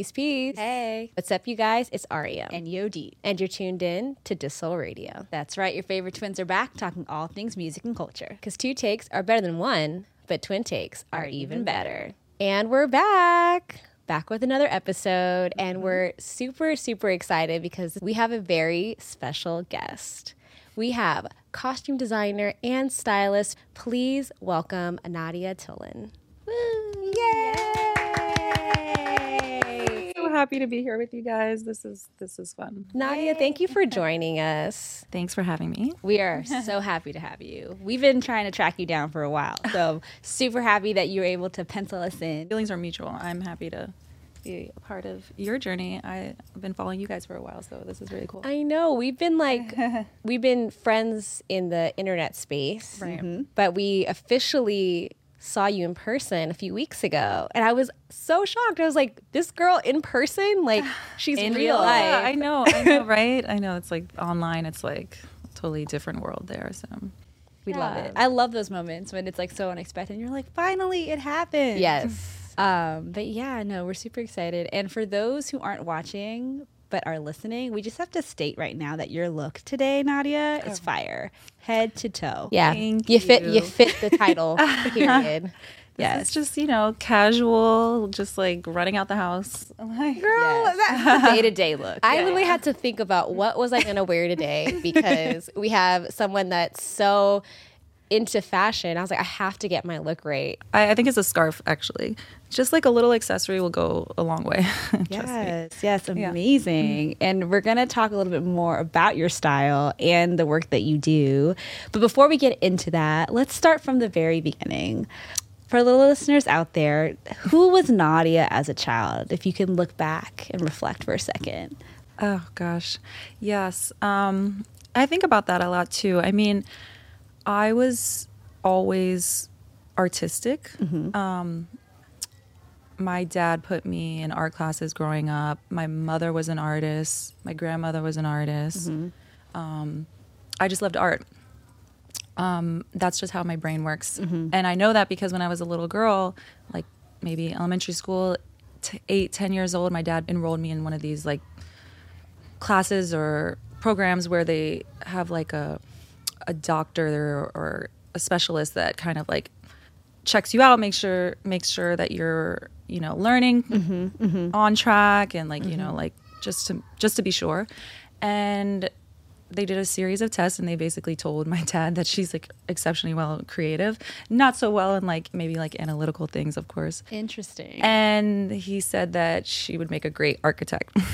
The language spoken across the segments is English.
Peace, peace. Hey. What's up, you guys? It's Ariam. And Yodit. And you're tuned in to Dissol Radio. That's right. Your favorite twins are back talking all things music and culture. Because two takes are better than one, but twin takes are even better. And we're back. Back with another episode. And mm-hmm. we're super, super excited because we have a very special guest. We have costume designer and stylist. Please welcome Nadia Tulin. Woo! Yay! So happy to be here with you guys. This is this is fun. Nadia, thank you for joining us. Thanks for having me. We are so happy to have you. We've been trying to track you down for a while. So super happy that you were able to pencil us in. Feelings are mutual. I'm happy to be a part of your journey. I've been following you guys for a while, so this is really cool. I know. We've been like, we've been friends in the internet space, Right. Mm-hmm. Mm-hmm. but we officially saw you in person a few weeks ago. And I was so shocked. I was like, this girl in person, like, she's In real. real life. Yeah, I know, I know, right? I know it's like online, it's like a totally different world there. So We love it. I love those moments when it's like so unexpected. And you're like, finally, it happened. Yes. Um, but yeah, no, we're super excited. And for those who aren't watching but are listening, we just have to state right now that your look today, Nadia, is oh. fire, head to toe. Yeah. Thank you fit you you. fit the title. period. yeah, it's just you know casual, just like running out the house. Like, Girl, Yes. that- Day to day look. I literally had to think about what was I going to wear today because we have someone that's so into fashion. I was like, I have to get my look right. I, I think it's a scarf actually. Just like a little accessory will go a long way. Yes, yes, amazing. And we're going to talk a little bit more about your style and the work that you do. But before we get into that, let's start from the very beginning. For the listeners out there, who was Nadia as a child? If you can look back and reflect for a second. Oh gosh, yes. Um, I think about that a lot too. I mean, I was always artistic. Um, my dad put me in art classes growing up. My mother was an artist. My grandmother was an artist. Um, I just loved art. Um, that's just how my brain works. And I know that because when I was a little girl, like maybe elementary school, t- eight, ten years old, my dad enrolled me in one of these like classes or programs where they have like a a doctor or a specialist that kind of like checks you out, makes sure makes sure that you're you know learning mm-hmm, mm-hmm. on track and like you know mm-hmm. like just to just to be sure. And they did a series of tests and they basically told my dad that she's like exceptionally well creative, not so well in like maybe like analytical things, of course. Interesting. And he said that she would make a great architect.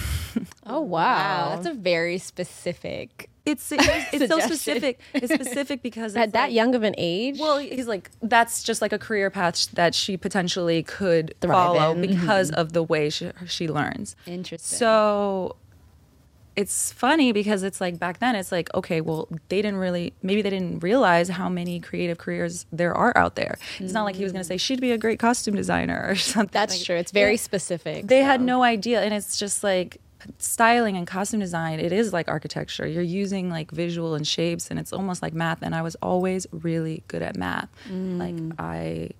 Oh, wow, wow. that's a very specific. It's it's, it's so specific. It's specific because At it's that like- young of an age? Well, he's like that's just like a career path that she potentially could Thrive follow in. Mm-hmm. because of the way she, she learns. Interesting. So it's funny because it's like back then it's like okay, well they didn't really maybe they didn't realize how many creative careers there are out there. It's not like he was going to say she'd be a great costume designer or something. That's like- true. It's very specific. they had no idea and it's just like styling and costume design it is like architecture. You're using like visual and shapes and it's almost like math and i was always really good at math. Like i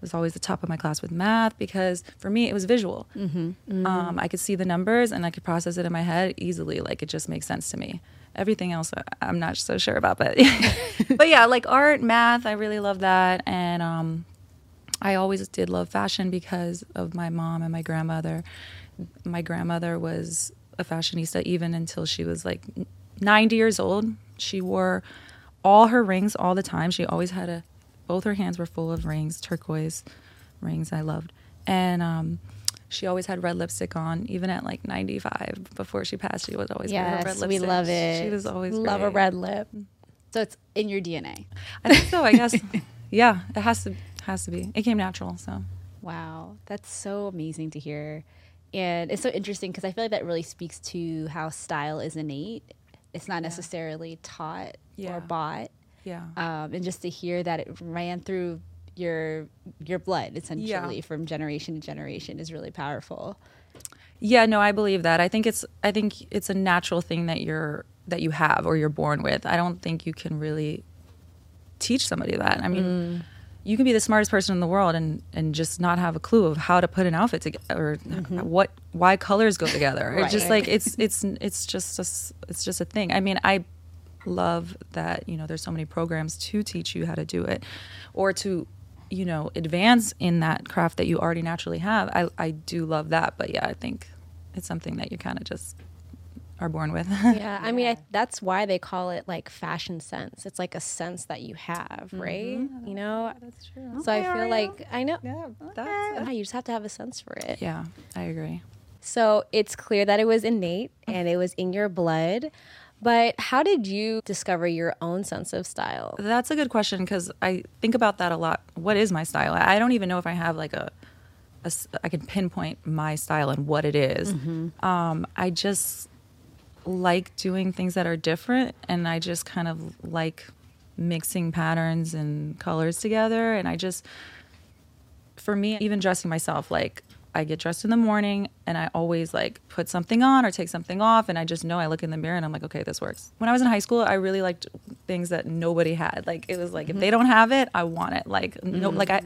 was always the top of my class with math because for me it was visual. Um, i could see the numbers and i could process it in my head easily. Like it just makes sense to me. Everything else i'm not so sure about but but yeah like art math i really love that and um, I always did love fashion because of my mom and my grandmother. My grandmother was a fashionista even until she was like 90 years old. She wore all her rings all the time. She always had a, both her hands were full of rings, turquoise rings I loved. And um, she always had red lipstick on, even at like 95. Before she passed, she was always wearing her red Yes, lipstick. we love it. She was always love a red lip. so it's in your DNA. I think so, I guess. yeah, it has to has to be. It came natural, so. Wow, that's so amazing to hear. And it's so interesting because I feel like that really speaks to how style is innate. It's not necessarily taught Yeah. or bought. Yeah. Um, and just to hear that it ran through your your blood essentially Yeah. from generation to generation is really powerful. Yeah, no, I believe that. I think it's I think it's a natural thing that you're that you have or you're born with. I don't think you can really teach somebody that. I mean, you can be the smartest person in the world and and just not have a clue of how to put an outfit together or mm-hmm. what why colors go together. It's just like it's it's it's just a, it's just a thing. I mean, I love that you know there's so many programs to teach you how to do it or to you know advance in that craft that you already naturally have. I I do love that, but yeah, I think it's something that you kind of just are born with. Yeah, I mean, I, that's why they call it like fashion sense. It's like a sense that you have, mm-hmm. right? You know? That's true. So I feel like I know. Yeah, that's Yeah, you just have to have a sense for it. yeah, I agree. So it's clear that it was innate mm-hmm. and it was in your blood. But how did you discover your own sense of style? That's a good question because I think about that a lot. What is my style? I I don't even know if I have like a, a s- I can pinpoint my style and what it is. Mm-hmm. Um, I just like doing things that are different, and I just kind of like mixing patterns and colors together. And I just, for me, even dressing myself, like I get dressed in the morning and I always like put something on or take something off. And I just know I look in the mirror and I'm like, okay, this works. When I was in high school, I really liked things that nobody had. Like it was like, if mm-hmm. they don't have it, I want it. Like, no, mm-hmm. like I,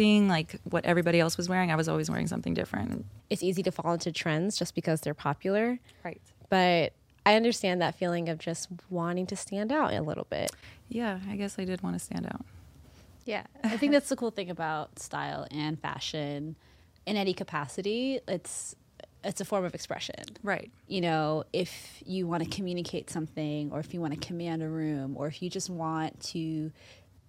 seeing like what everybody else was wearing, I was always wearing something different. It's easy to fall into trends just because they're popular. Right. But I understand that feeling of just wanting to stand out a little bit. Yeah, I guess I did want to stand out. Yeah, I think that's the cool thing about style and fashion in any capacity. It's it's a form of expression. Right. You know, if you want to communicate something or if you want to command a room or if you just want to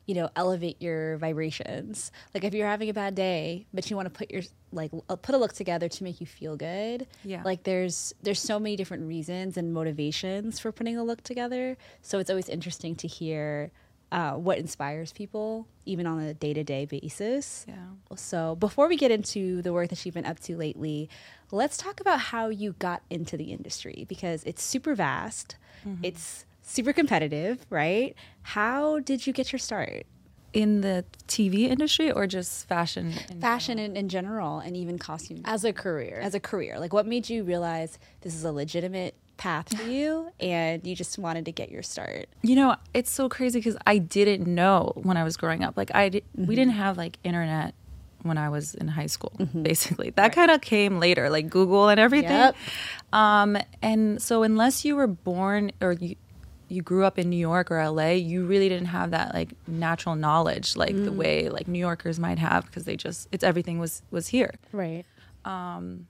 you know elevate your vibrations. Like if you're having a bad day but you want to put your like put a look together to make you feel good Yeah. like there's there's so many different reasons and motivations for putting a look together. So it's always interesting to hear uh, what inspires people even on a day-to-day basis. Yeah. so before we get into the work that you've been up to lately let's talk about how you got into the industry because it's super vast. It's super competitive right how did you get your start In the TV industry or just fashion? in fashion in, in general and even costume As a career. as a career like what made you realize this is a legitimate path for you and you just wanted to get your start You know, it's so crazy because I didn't know when I was growing up. Like, I di- we didn't have like internet when I was in high school. Basically, that kind of came later, like Google and everything. Yep. Um, and so, unless you were born or you you grew up in New York or LA, you really didn't have that like natural knowledge, like the mm. way like New Yorkers might have, because they just it's everything was was here right. Um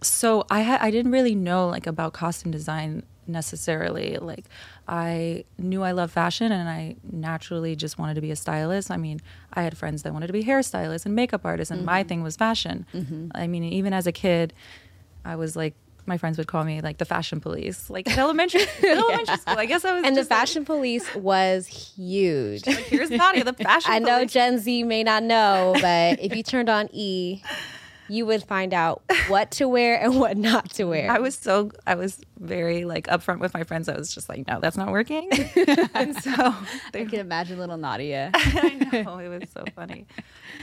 so I ha- I didn't really know like about costume design necessarily. Like I knew I loved fashion and I naturally just wanted to be a stylist. I mean, I had friends that wanted to be hairstylists and makeup artists and my mm-hmm. thing was fashion. Mm-hmm. I mean, even as a kid, I was like my friends would call me like the fashion police. Like in elementary, in elementary school, I guess I was And the just like, fashion police was huge. Here's Nadia, the fashion I know police. Gen Z may not know, but if you turned on E, you would find out what to wear and what not to wear. I was so I was very like upfront with my friends. I was just like, no, that's not working. and so they i can imagine little nadia I know it was so funny.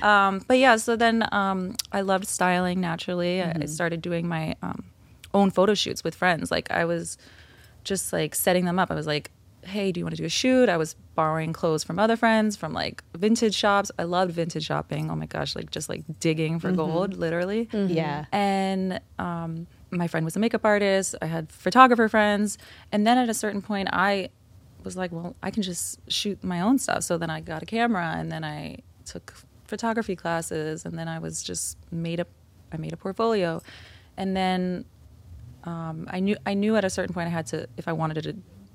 Um, but yeah, so then um, I loved styling naturally. I- I started doing my um, own photo shoots with friends. Like I was just like setting them up. I was like, "Hey, do you want to do a shoot?" I was borrowing clothes from other friends from like vintage shops. I loved vintage shopping. Oh my gosh, like just like digging for gold, literally. yeah And um, my friend was a makeup artist. I had photographer friends. And then at a certain point, I was like, well, I can just shoot my own stuff. So then I got a camera and then I took photography classes and then I was just made up, I made a portfolio. And then um, I knew I knew at a certain point I had to if I wanted to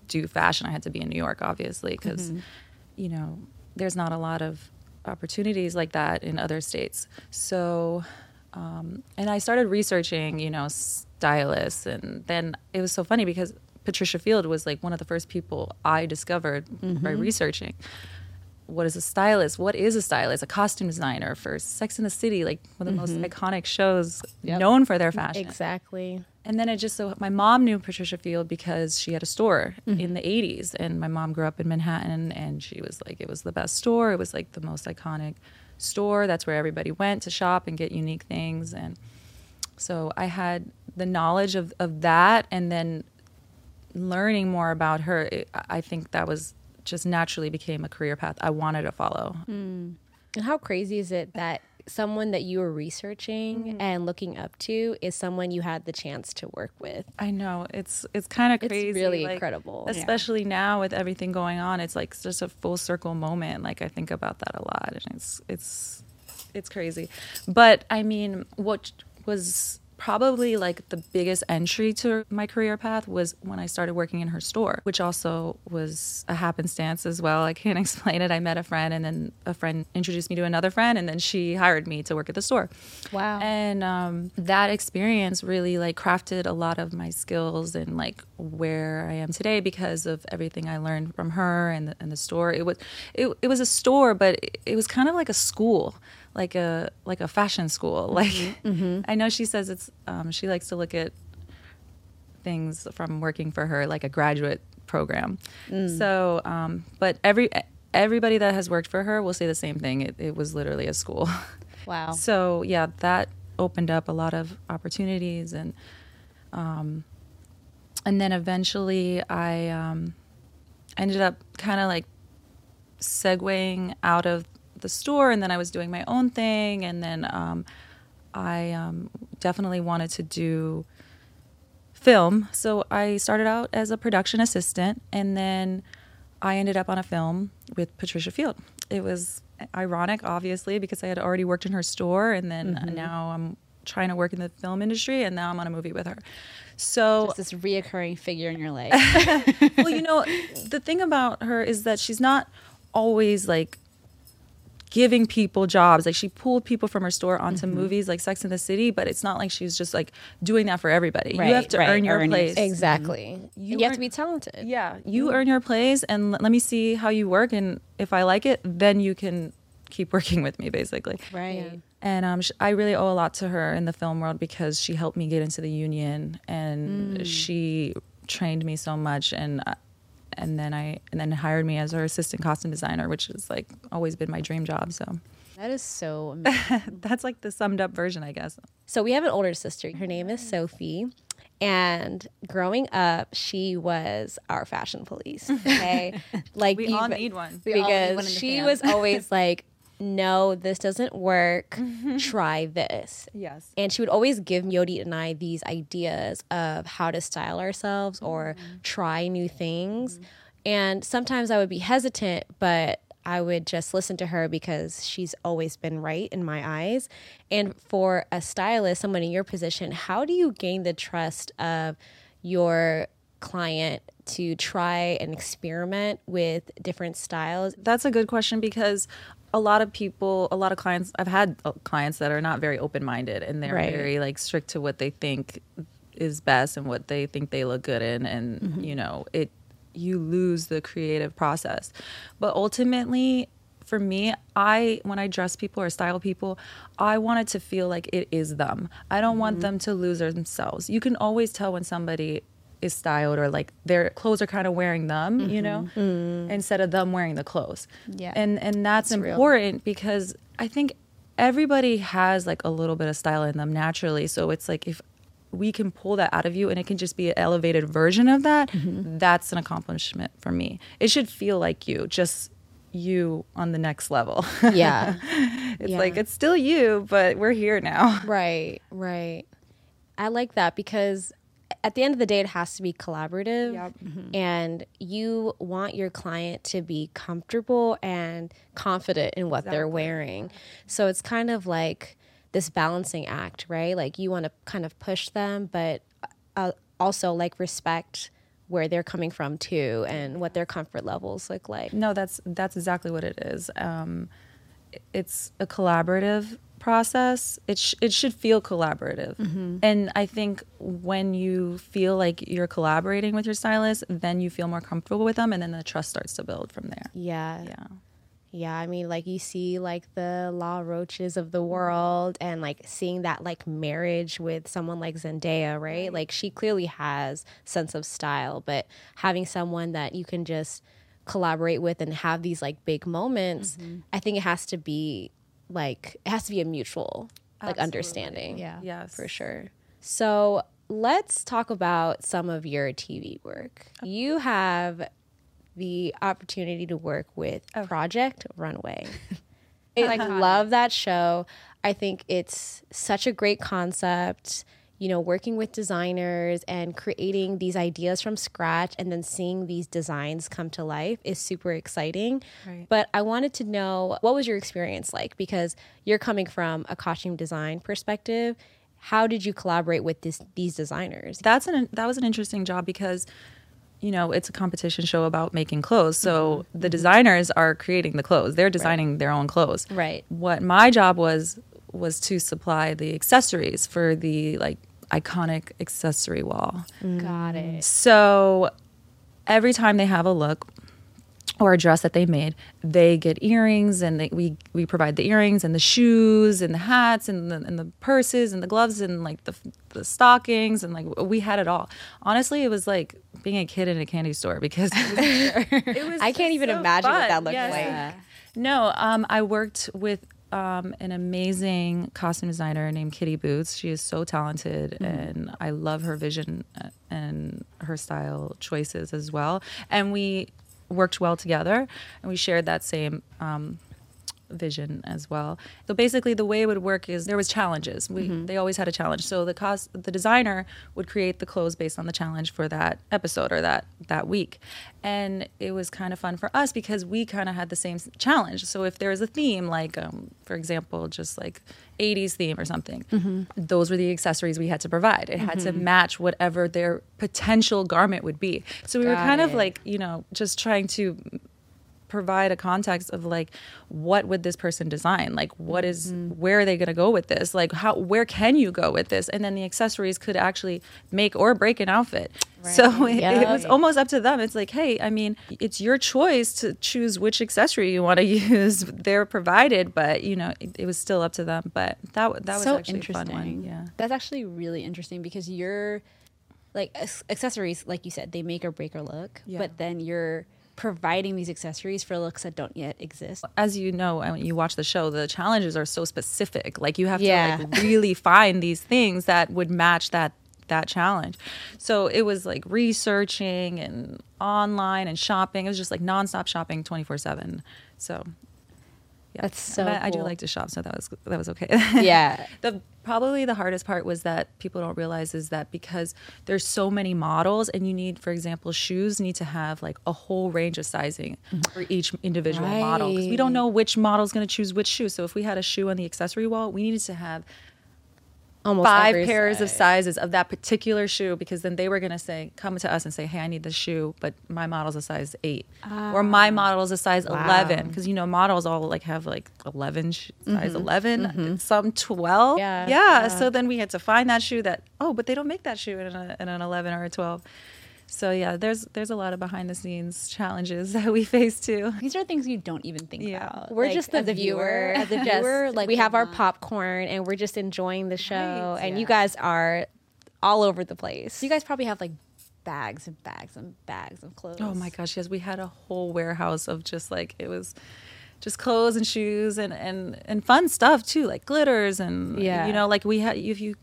do fashion I had to be in New York obviously because you know there's not a lot of opportunities like that in other states so um, and I started researching you know stylists and then it was so funny because Patricia Field was like one of the first people I discovered by researching what is a stylist? What is a stylist? A costume designer for Sex in the City, like one of the most iconic shows Yep. known for their fashion. exactly. And then it just so my mom knew Patricia Field because she had a store in mm-hmm. the 80s and my mom grew up in Manhattan and she was like it was the best store. It was like the most iconic store. That's where everybody went to shop and get unique things and so I had the knowledge of, of that and then learning more about her. It, I think that was just naturally became a career path I wanted to follow. Hmm. And how crazy is it that someone that you were researching Mm-hmm. and looking up to is someone you had the chance to work with? I know it's it's kind of It's crazy. really like, incredible. Yeah. especially now with everything going on. It's like just a full circle moment. Like I think about that a lot, and it's it's it's crazy. But I mean, what was probably like the biggest entry to my career path was when I started working in her store, which also was a happenstance as well. I can't explain it. I met a friend, and then a friend introduced me to another friend, and then she hired me to work at the store. Wow. And um, that experience really like crafted a lot of my skills and like where I am today because of everything I learned from her and the, and the store. It was it, it was a store, but it, it was kind of like a school, like a like a fashion school. Like I know she says it's um, she likes to look at things from working for her like a graduate program. So, um, but every everybody that has worked for her will say the same thing. It, it was literally a school. wow. So yeah, that opened up a lot of opportunities, and um, and then eventually I um, ended up kind of like segueing out of the store, and then I was doing my own thing, and then um, I um, definitely wanted to do film. So I started out as a production assistant, and then I ended up on a film with Patricia Field. It was ironic, obviously, because I had already worked in her store, and then now I'm trying to work in the film industry, and now I'm on a movie with her. So Just this reoccurring figure in your life. well, you know, the thing about her is that she's not always like giving people jobs. Like she pulled people from her store onto Mm-hmm. movies like Sex in the City, but it's not like she's just like doing that for everybody. Right, you have to right, earn your earn your- place. Exactly. You You, have to be talented. Yeah, you earn your place, and l- let me see how you work, and if I like it, then you can keep working with me, basically. right. And um, sh- I really owe a lot to her in the film world because she helped me get into the union, and she trained me so much, and uh, and then I and then hired me as her assistant costume designer, which has like always been my dream job. So That is so amazing. that's like the summed up version, I guess. So we have an older sister. Her name is Sophie. And growing up, she was our fashion police. Okay. Like We all need one. We all need because one she was always like, no, this doesn't work. Mm-hmm. Try this. Yes. And she would always give Yodit and I these ideas of how to style ourselves or mm-hmm. try new things. Mm-hmm. And sometimes I would be hesitant, but I would just listen to her because she's always been right in my eyes. And for a stylist, someone in your position, how do you gain the trust of your client to try and experiment with different styles? That's a good question because a lot of people, a lot of clients, I've had uh, clients that are not very open minded and they're Right. very like strict to what they think is best and what they think they look good in. And, you know, it, you lose the creative process. But ultimately, for me, I when I dress people or style people, I want it to feel like it is them. I don't want them to lose themselves. You can always tell when somebody is styled or like their clothes are kind of wearing them, you know, mm-hmm. mm. instead of them wearing the clothes. Yeah. And and that's real. important because I think everybody has like a little bit of style in them naturally. So it's like if we can pull that out of you and it can just be an elevated version of that, mm-hmm. that's an accomplishment for me. It should feel like you, just you on the next level. Yeah. it's Yeah. like it's still you, but we're here now. Right, right. I like that because at the end of the day, it has to be collaborative. Yep. And you want your client to be comfortable and confident in what they're wearing. So it's kind of like this balancing act, right? Like you want to kind of push them, but uh, also like respect where they're coming from too and what their comfort levels look like. No, that's that's exactly what it is. Um, it's a collaborative process. It sh- it should feel collaborative, mm-hmm. and I think when you feel like you're collaborating with your stylist, then you feel more comfortable with them, and then the trust starts to build from there. Yeah. Yeah. Yeah, I mean, like you see, like the Law Roaches of the world, and like seeing that like marriage with someone like Zendaya, right? Like she clearly has sense of style, but having someone that you can just collaborate with and have these like big moments, mm-hmm. I think it has to be like it has to be a mutual like understanding. Yeah. Yes, for sure. So let's talk about some of your TV work. You have the opportunity to work with Oh. Project Runway. I love that show. I think it's such a great concept. You know, working with designers and creating these ideas from scratch and then seeing these designs come to life is super exciting. Right. But I wanted to know what was your experience like because you're coming from a costume design perspective. How did you collaborate with this, these designers? that's an that was an interesting job because you know it's a competition show about making clothes so mm-hmm. the mm-hmm. designers are creating the clothes they're designing their own clothes Right. what my job was was to supply the accessories for the like iconic accessory wall Got it. so every time they have a look or a dress that they made, they get earrings, and they, we we provide the earrings and the shoes and the hats and the, and the purses and the gloves and like the the stockings and like we had it all. Honestly, it was like being a kid in a candy store because it was, it was I can't even so imagine what that looked Yes. like. No, um, I worked with um, an amazing costume designer named Kitty Boots. She is so talented, and I love her vision uh, and her style choices as well. And we worked well together, and we shared that same. Um, vision as well. So basically the way it would work is there was challenges. We mm-hmm. they always had a challenge. So the cost the designer would create the clothes based on the challenge for that episode or that that week. And it was kind of fun for us because we kind of had the same challenge. So if there was a theme like um, for example just like 80s theme or something, mm-hmm. those were the accessories we had to provide. It had to mm-hmm. match whatever their potential garment would be. So we were Got kind of like, you know, just trying to provide a context of like what would this person design? Like what is mm-hmm. where are they going to go with this? Like how where can you go with this? And then the accessories could actually make or break an outfit. So it, it was almost up to them. It's like hey i mean it's your choice to choose which accessory you want to use. They're provided but you know it, it was still up to them. But that that was so actually a fun one interesting. yeah. That's actually really interesting because you're like accessories, like you said, they make or break a look, Yeah. but then you're providing these accessories for looks that don't yet exist. as you know when you watch the show the challenges are so specific like you have Yeah. to like really find these things that would match that that challenge so it was like researching and online and shopping it was just like nonstop shopping 24 7 so yeah That's so But I do like to shop so that was that was okay. Yeah. the probably the hardest part was that people don't realize is that because there's so many models and you need for example shoes need to have like a whole range of sizing mm-hmm. for each individual model because we don't know which model is going to choose which shoe. So if we had a shoe on the accessory wall we needed to have Almost five pairs of sizes of that particular shoe because then they were going to say come to us and say hey i need this shoe but my model's a size 8 or my ah. model's a size 11 because you know models all like have like 11 sh- size mm-hmm. 11 mm-hmm. some 12 Yeah. yeah so then we had to find that shoe that oh but they don't make that shoe in, a, in an 11 or a 12 so yeah there's there's a lot of behind the scenes challenges that we face too These are things you don't even think Yeah. about. We're Like, just the as a viewer. As a Just- viewer, like we have our not- popcorn and we're just enjoying the show. Right. and Yeah. you guys are all over the place. You guys probably have like bags and bags and bags of clothes. Oh my gosh, yes, we had a whole warehouse of just like it was just clothes and shoes and and and fun stuff too, like glitters and Yeah. you know, like we had if you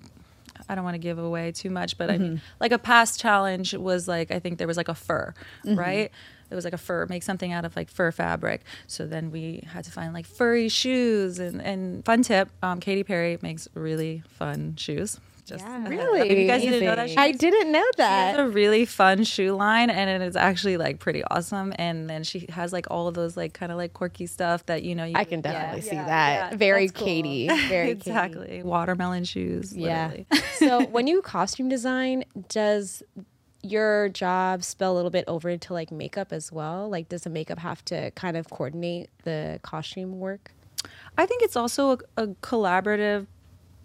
I don't want to give away too much, but I Mm-hmm. mean, like a past challenge was like I think there was like a fur, Mm-hmm. right? It was like a fur, make something out of like fur fabric. So then we had to find like furry shoes and and fun tip, um, Katy Perry makes really fun shoes. Just Yeah. Really? If you guys didn't know that, she I makes didn't know she has that. a really fun shoe line and it is actually like pretty awesome and then she has like all of those like kind of like quirky stuff that you know you I can definitely see yeah, that. yeah, Very that's cool. Katy. Very Katy. exactly watermelon shoes Yeah. so when you costume design, does your job spill a little bit over into like makeup as well? Like, does the makeup have to kind of coordinate the costume work? I think it's also a, a collaborative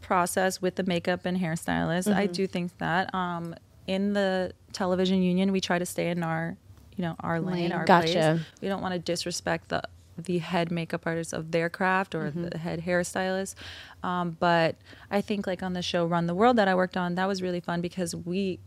process with the makeup and hairstylist. I Mm-hmm. do think that um, in the television union, we try to stay in our, you know, our lane, Lane. our Gotcha. place. We don't want to disrespect the the head makeup artist of their craft or Mm-hmm. the head hairstylist. Um, but I think like on the show Run the World that I worked on, that was really fun because we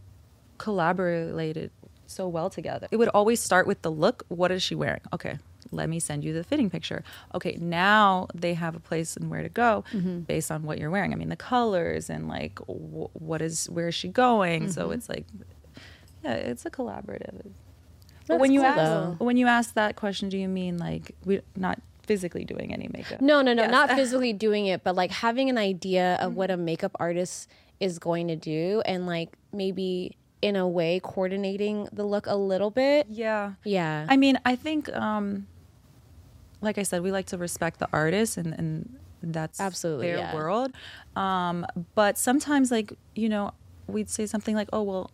collaborated so well together. It would always start with the look. What is she wearing? Okay, let me send you the fitting picture. Okay, now they have a place and where to go based on what you're wearing. I mean, the colors and like w- what is where is she going? So it's like, yeah, it's a collaborative. But when you cool, ask though. when you ask that question, do you mean like we not physically doing any makeup? No, no, no, Yes. not physically doing it, but like having an idea of what Mm-hmm. a makeup artist is going to do and like maybe in a way coordinating the look a little bit. Yeah. Yeah. I mean, I think, um, like I said, we like to respect the artist, and, and that's Absolutely, their yeah. world. Um, but sometimes, like you know, we'd say something like, "Oh, well,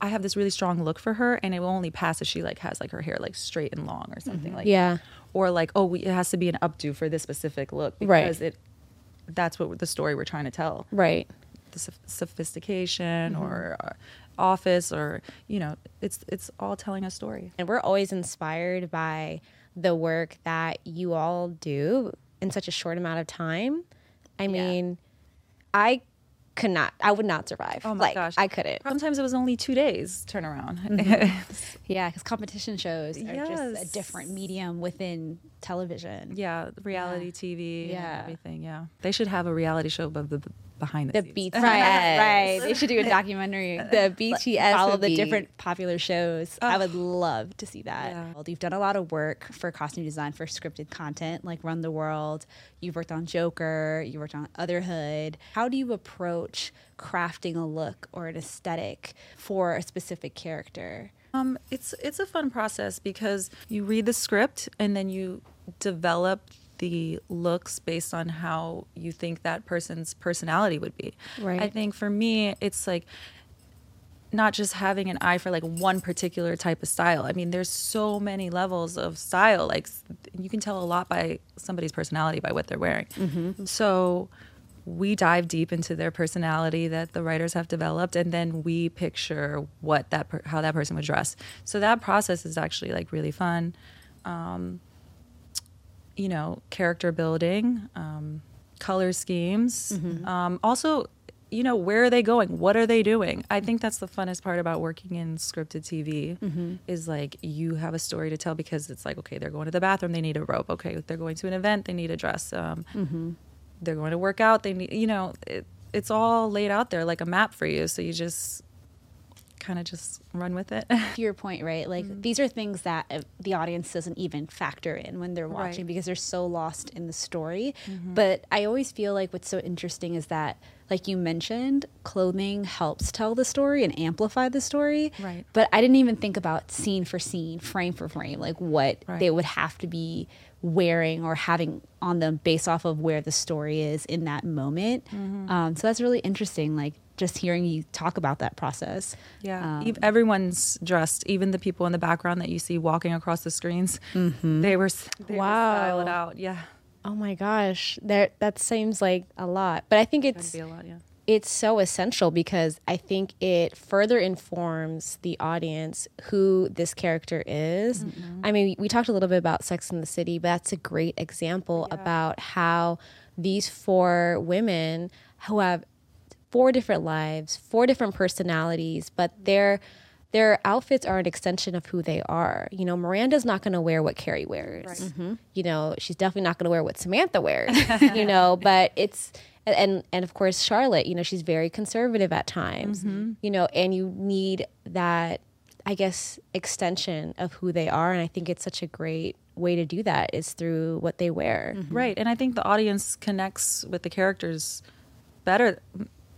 I have this really strong look for her, and it will only pass if she like has like her hair like straight and long or something like Yeah. or like, oh, we, it has to be an updo for this specific look Right. because it that's what the story we're trying to tell right. the soph- sophistication Mm-hmm. or uh, office or you know it's it's all telling a story And we're always inspired by the work that you all do in such a short amount of time. I mean, I could not, I would not survive. Oh my like, gosh. I couldn't. sometimes it was only two days turnaround mm-hmm. Yeah, because competition shows are just a different medium within television. yeah reality tv Yeah. everything yeah they should have a reality show of the, the behind the, The scenes. beats, Right, right. They should do a documentary. The BTS all would the different popular shows. I would love to see that. Yeah. You've done a lot of work for costume design for scripted content like Run the World. You've worked on Joker. You worked on Otherhood. How do you approach crafting a look or an aesthetic for a specific character? Um, it's it's a fun process because you read the script and then you develop the looks based on how you think that person's personality would be. Right. I think for me, it's like not just having an eye for like one particular type of style. I mean, there's so many levels of style. Like you can tell a lot by somebody's personality by what they're wearing. So we dive deep into their personality that the writers have developed and then we picture what that per- how that person would dress. So that process is actually like really fun. Um, you know, character building, um, color schemes. Um, also, you know, where are they going? What are they doing? I think that's the funnest part about working in scripted TV is like you have a story to tell because it's like, okay, they're going to the bathroom, they need a robe. Okay, they're going to an event, they need a dress. Um, They're going to work out, they need, you know, it, it's all laid out there like a map for you. So you just kind of just run with it. to your point, right? Like these are things that uh, the audience doesn't even factor in when they're watching Right. Mm-hmm. because they're so lost in the story. But I always feel like what's so interesting is that, like you mentioned, clothing helps tell the story and amplify the story. Right. But I didn't even think about scene for scene, frame for frame, like what Right. they would have to be wearing or having on them based off of where the story is in that moment. Mm-hmm. Um, so that's really interesting. Like just hearing you talk about that process. Yeah, Um, everyone's dressed. Even the people in the background that you see walking across the screens, they were s- they were Wow. styled out. Yeah, Oh my gosh. There that seems like a lot. But I think it's be a lot. Yeah, it's so essential because I think it further informs the audience who this character is. I mean, we talked a little bit about Sex in the City, but that's a great example about how these four women who have four different lives, four different personalities, but their their outfits are an extension of who they are. You know, Miranda's not going to wear what Carrie wears. Mm-hmm. You know, she's definitely not going to wear what Samantha wears. you know, but it's and and of course Charlotte. You know, she's very conservative at times. Mm-hmm. You know, and you need that. I guess extension of who they are, and I think it's such a great way to do that is through what they wear. Mm-hmm. right. And I think the audience connects with the characters better.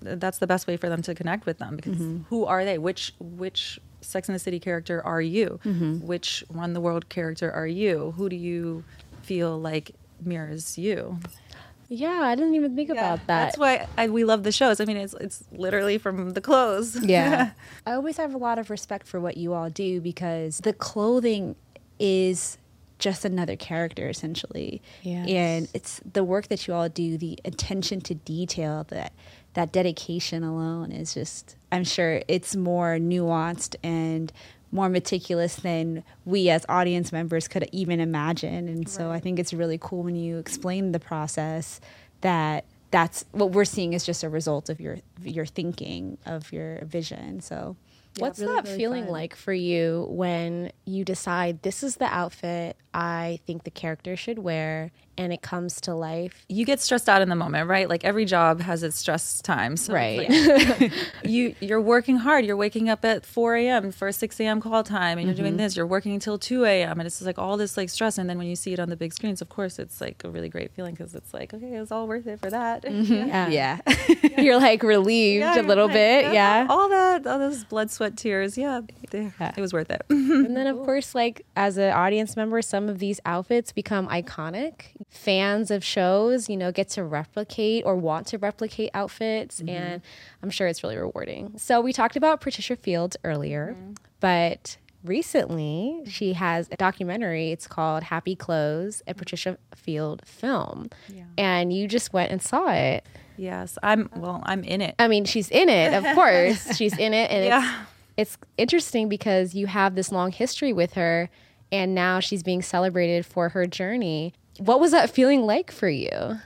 That's the best way for them to connect with them because mm-hmm. who are they? Which which Sex in the City character are you? Mm-hmm. Which Run the World character are you? Who do you feel like mirrors you? Yeah, I didn't even think about that. That's why I, we love the shows. I mean, it's it's literally from the clothes. Yeah. I always have a lot of respect for what you all do because the clothing is just another character essentially. Yes. And it's the work that you all do, the attention to detail that that dedication alone is just I'm sure it's more nuanced and more meticulous than we as audience members could even imagine. And so I think it's really cool when you explain the process that that's what we're seeing is just a result of your your thinking of your vision. So What's really, that really feeling fun. like for you when you decide this is the outfit I think the character should wear and it comes to life. You get stressed out in the moment, right? Like every job has its stress times. So Right. like- you you're working hard. You're waking up at 4 a.m. for a 6 a.m. call time, and you're doing mm-hmm. this. You're working until 2 a.m. and it's just like all this like stress. And then when you see it on the big screens, of course, it's like a really great feeling because it's like okay, it was all worth it for that. Mm-hmm. Yeah. Yeah. You're like relieved a little like, bit. Yeah. all that, all those blood, sweat, tears. Yeah, they- it was worth it. And then, of course, like as an audience member, some of these outfits become iconic. Fans of shows, you know, get to replicate or want to replicate outfits. Mm-hmm. And I'm sure it's really rewarding. So, we talked about Patricia Fields earlier, mm-hmm. but recently she has a documentary. It's called Happy Clothes, a Patricia Field film. Yeah. And you just went and saw it. yes, I'm. Well, I'm in it. I mean, she's in it, of course. she's in it. And it's it's interesting because you have this long history with her and now she's being celebrated for her journey. What was that feeling like for you?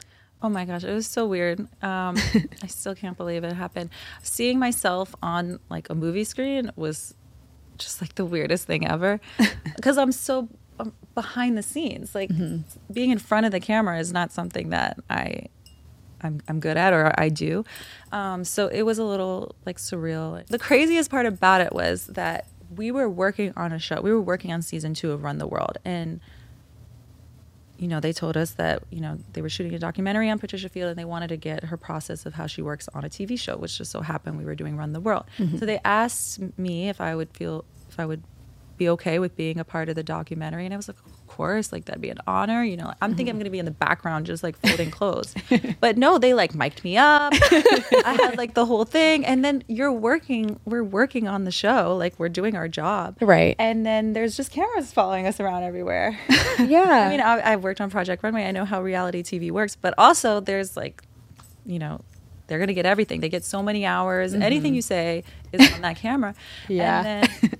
Oh my gosh, it was so weird. Um, I still can't believe it happened. Seeing myself on like a movie screen was just like the weirdest thing ever because I'm so um, behind the scenes. Like being in front of the camera is not something that I. I'm, I'm good at or I do. Um, so it was a little like surreal. The craziest part about it was that we were working on a show. We were working on season two of Run the World. And you know, they told us that, you know, they were shooting a documentary on Patricia Field and they wanted to get her process of how she works on a TV show, which just so happened we were doing Run the World. Mm-hmm. So they asked me if I would feel, if I would be okay with being a part of the documentary. And I was like, course, like that'd be an honor. You know, I'm thinking I'm mm-hmm. going to be in the background just like folding clothes. but no, they like mic'd me up. I had like the whole thing. And then you're working, we're working on the show, like we're doing our job. Right. And then there's just cameras following us around everywhere. Yeah. I mean, I, I've worked on Project Runway. I know how reality TV works, but also there's like, you know, they're gonna get everything. They get so many hours. Anything mm-hmm. you say is on that camera. Yeah. And then,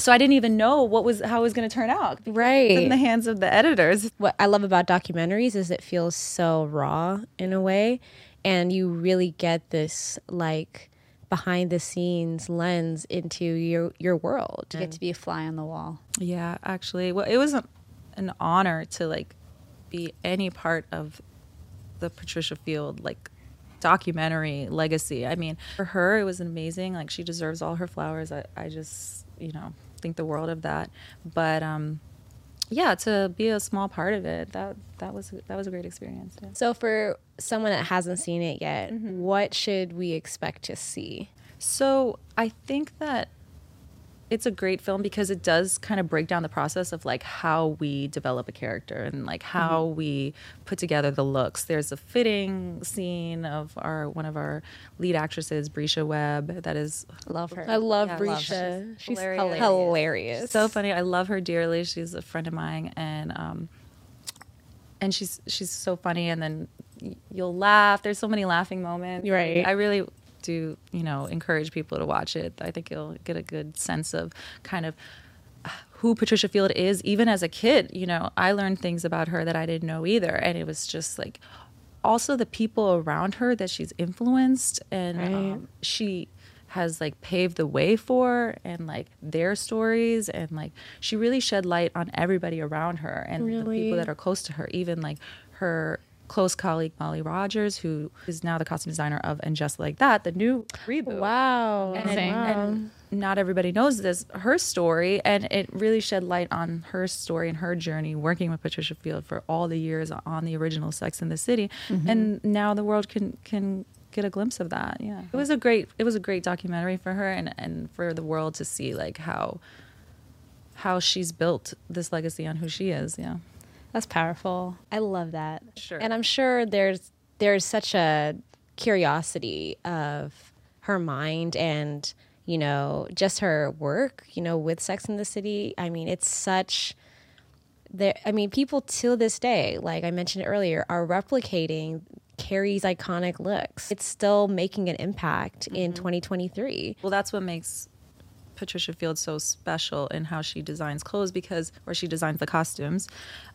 so I didn't even know what was how it was gonna turn out. Right. In the hands of the editors. what I love about documentaries is it feels so raw in a way and you really get this like behind the scenes lens into your your world. You get to be a fly on the wall. Yeah, actually, well, it was a, an honor to like be any part of the Patricia Field like documentary legacy. I mean, for her, it was amazing. Like she deserves all her flowers. I, I just, you know, think the world of that. But um, yeah, to be a small part of it, that that was that was a great experience. Yeah. So for someone that hasn't seen it yet, what should we expect to see? So I think that it's a great film because it does kind of break down the process of like how we develop a character and like how we put together the looks. There's a fitting scene of our one of our lead actresses, Bresha Webb, that is Love her. I love Yeah, I love Bresha. She's hilarious. hilarious. so funny. I love her dearly. She's a friend of mine, and um, and she's she's so funny. And then you'll laugh. There's so many laughing moments. Right. I really do. You know, encourage people to watch it. I think you'll get a good sense of kind of who Patricia Field is. Even as a kid, you know, I learned things about her that I didn't know either, and it was just like also the people around her that she's influenced and Right. um, she has like paved the way for and like their stories and like she really shed light on everybody around her and the people that are close to her even like her close colleague Molly Rogers who is now the costume designer of and just like that the new reboot. Wow. and, Amazing. and not everybody knows this her story and it really shed light on her story and her journey working with patricia field for all the years on the original sex in the city. Mm-hmm. And now the world can can get a glimpse of that yeah. It was a great it was a great documentary for her and and for the world to see like how how she's built this legacy on who she is yeah That's powerful. I love that. sure And I'm sure there's there's such a curiosity of her mind and you know just her work you know with Sex in the City. I mean, it's such there. I mean, people till this day, like I mentioned earlier, are replicating Carrie's iconic looks. It's still making an impact in mm-hmm. 2023. Well, that's what makes Patricia Field so special in how she designs clothes because, or she designs the costumes,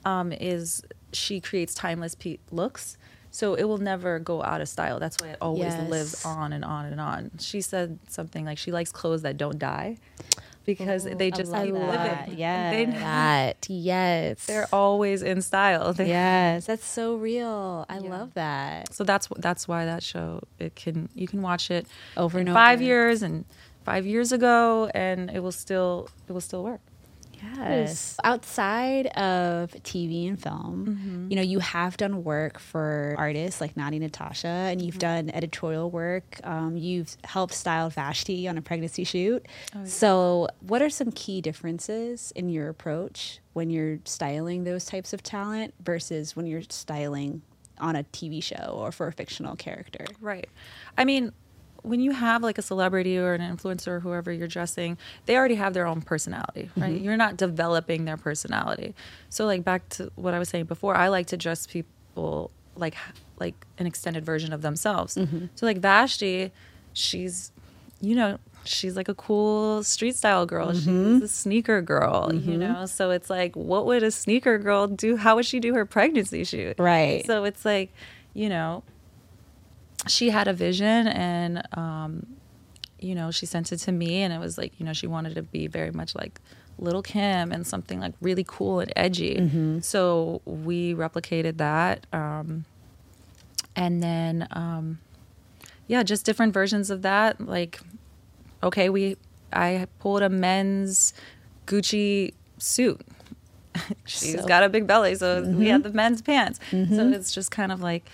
um, is she creates timeless pe- looks. So it will never go out of style. That's why it always Yes. lives on and on and on. She said something like she likes clothes that don't die. because they just love keep that. living. Yes. They, That yes. they're always in style. They- Yes, that's so real. I love that. So that's that's why that show it can you can watch it Over and five years and five years ago and it will still it will still work. Yes. Outside of TV and film, you know, you have done work for artists like Natti Natasha, and you've done editorial work. Um, you've helped style Vashti on a pregnancy shoot. So, what are some key differences in your approach when you're styling those types of talent versus when you're styling on a TV show or for a fictional character? Right. I mean, when you have like a celebrity or an influencer or whoever you're dressing, they already have their own personality, right? Mm-hmm. You're not developing their personality. So like back to what I was saying before, I like to dress people like like an extended version of themselves. Mm-hmm. So like Vashtie, she's you know, she's like a cool street style girl. She's mm-hmm. a sneaker girl, you know? So it's like what would a sneaker girl do? How would she do her pregnancy shoot? Right. So it's like, you know, she had a vision and um, you know she sent it to me and it was like you know she wanted to be very much like Lil' Kim and something like really cool and edgy. So we replicated that um, and then um, yeah just different versions of that. Like okay we i pulled a men's gucci suit. She's So- got a big belly so we had the men's pants. So it's just kind of like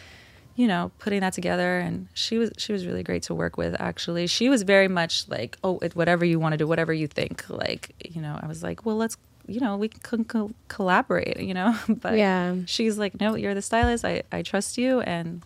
you know putting that together and she was she was really great to work with actually she was very much like oh it, whatever you want to do whatever you think like you know i was like well let's you know we can co- collaborate you know but Yeah. she's like no you're the stylist i i trust you and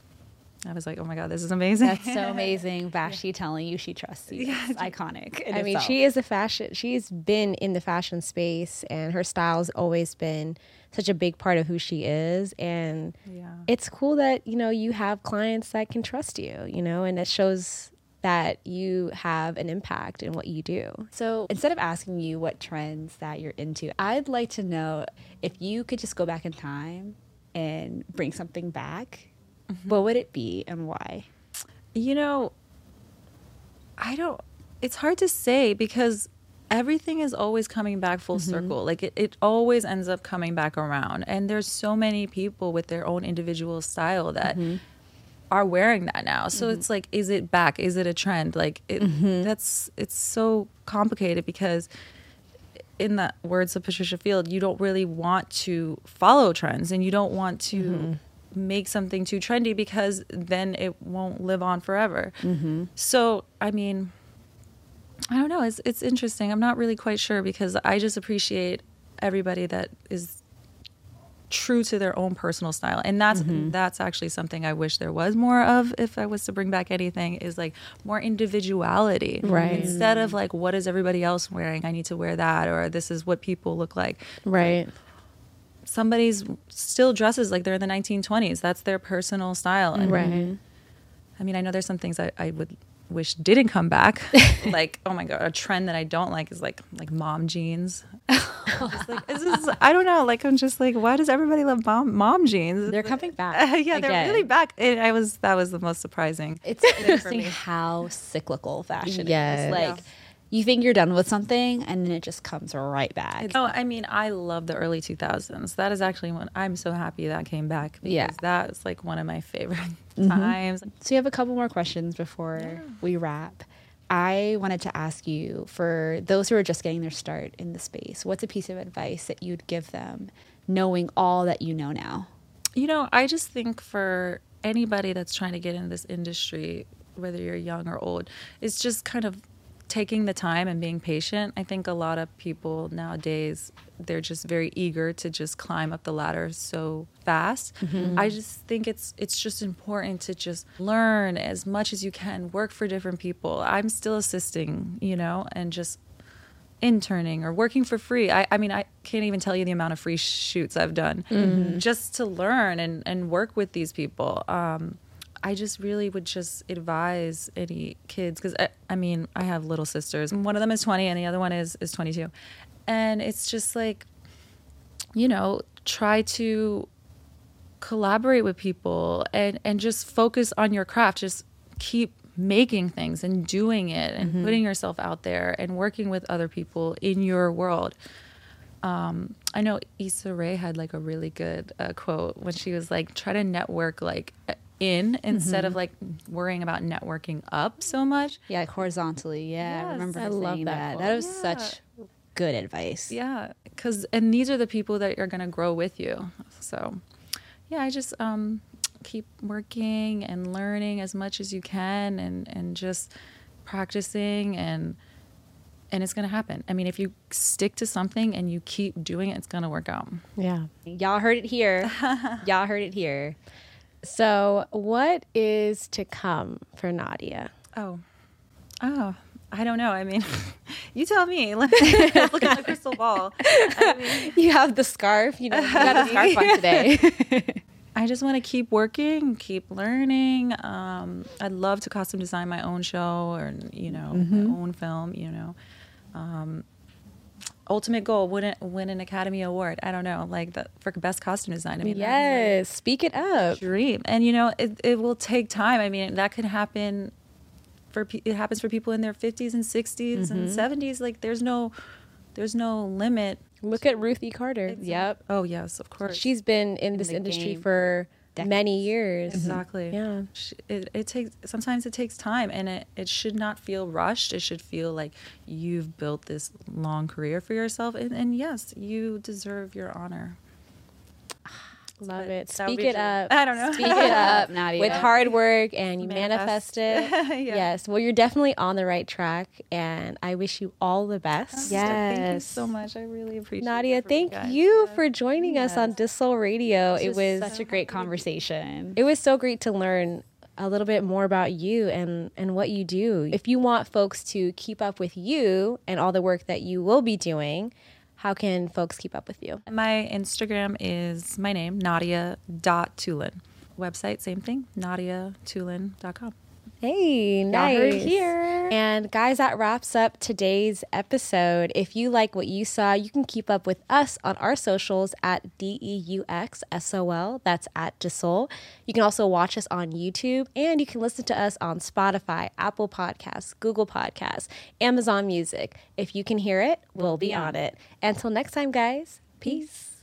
i was like oh my god this is amazing That's so amazing. Vashtie telling you she trusts you. It's iconic. I mean, itself. she is a fashion. She's been in the fashion space, and her style's always been such a big part of who she is. And yeah it's cool that you know you have clients that can trust you. You know, and it shows that you have an impact in what you do. So instead of asking you what trends that you're into, I'd like to know if you could just go back in time and bring something back, mm-hmm. what would it be and why? You know, I don't, it's hard to say because everything is always coming back full mm-hmm. circle. Like it, it always ends up coming back around. And there's so many people with their own individual style that mm-hmm. are wearing that now. So mm-hmm. it's like, is it back? Is it a trend? Like it, that's, it's so complicated because in the words of Patricia Field, you don't really want to follow trends and you don't want to make something too trendy because then it won't live on forever. So, I mean, I don't know. It's it's interesting. I'm not really quite sure because I just appreciate everybody that is true to their own personal style and that's mm-hmm. that's actually something i wish there was more of if i was to bring back anything is like more individuality Right. instead of like what is everybody else wearing i need to wear that or this is what people look like Right. somebody's still dresses like they're in the 1920s that's their personal style and Right. i mean i know there's some things I, I would wish didn't come back like oh my god a trend that i don't like is like like mom jeans like, is i don't know like i'm just like why does everybody love mom mom jeans They're coming back. yeah they're really back and i was that was the most surprising It's interesting how cyclical fashion Yes. is. Like you think you're done with something and then it just comes right back. Oh, I mean, I love the early 2000s. That is actually when I'm so happy that came back. Because Yeah. that was like one of my favorite mm-hmm. times. So you have a couple more questions before we wrap. I wanted to ask you for those who are just getting their start in the space, what's a piece of advice that you'd give them knowing all that you know now? You know, I just think for anybody that's trying to get in this industry, whether you're young or old, it's just kind of taking the time and being patient. I think a lot of people nowadays, they're just very eager to just climb up the ladder so fast. I just think it's it's just important to just learn as much as you can, work for different people. I'm still assisting, you know, and just interning or working for free. I, I mean, I can't even tell you the amount of free shoots I've done just to learn and, and work with these people. Um, I just really would just advise any kids because I, I mean, I have little sisters. One of them is 20 and the other one is, is 22. And it's just like, you know, try to collaborate with people and, and just focus on your craft. Just keep making things and doing it and putting yourself out there and working with other people in your world. Um, I know Issa Rae had like a really good uh, quote when she was like, try to network like in instead of like worrying about networking up so much. Yeah, like horizontally. Yeah, I remember I love saying that. that. That was Yeah. such good advice. Yeah, because and these are the people that are gonna grow with you. So, yeah, I just um, keep working and learning as much as you can, and and just practicing and and it's gonna happen. I mean, if you stick to something and you keep doing it, it's gonna work out. Yeah. Y'all heard it here. Y'all heard it here. So, what is to come for Nadia? Oh, oh. I don't know. I mean, you tell me. Look at the crystal ball. I mean, You have the scarf. You know, you got the scarf on today. I just want to keep working, keep learning. Um, I'd love to costume design my own show or you know my own film. You know, um, ultimate goal wouldn't win an Academy Award. I don't know, like the for best costume design. I mean, yes. Speak it up. dream, and you know it, it will take time. I mean, that could happen for it happens for people in their fifties and 60s and mm-hmm. seventies. Like there's no there's no limit. Look at Ruthie Carter. Yep. Oh yes, of course. She's been in, this industry game for decades. many years. Exactly. Yeah. It, it takes sometimes it takes time, and it, it should not feel rushed. It should feel like you've built this long career for yourself, and, and yes, you deserve your honor. Love But it. Speak it up. I don't know. Speak it up, Nadia. With hard work and you manifest, Manifest. it. Yeah. Yes. Well, you're definitely on the right track, and I wish you all the best. yes. Thank you so much. I really appreciate Nadia, it you thank you Yeah. for joining us on Deux Sol Radio. It It was was such a great conversation. it was so great to learn a little bit more about you and and what you do. If you want folks to keep up with you and all the work that you will be doing, how can folks keep up with you? My Instagram is my name, Nadia.Tulin. Website, same thing, NadiaTulin.com. Hey, nice. here. And guys, that wraps up today's episode. If you like what you saw, you can keep up with us on our socials at D E U X S O L. That's at Deux Sol. You can also watch us on YouTube and you can listen to us on Spotify, Apple Podcasts, Google Podcasts, Amazon Music. If you can hear it, we'll be on it. Until next time, guys, peace.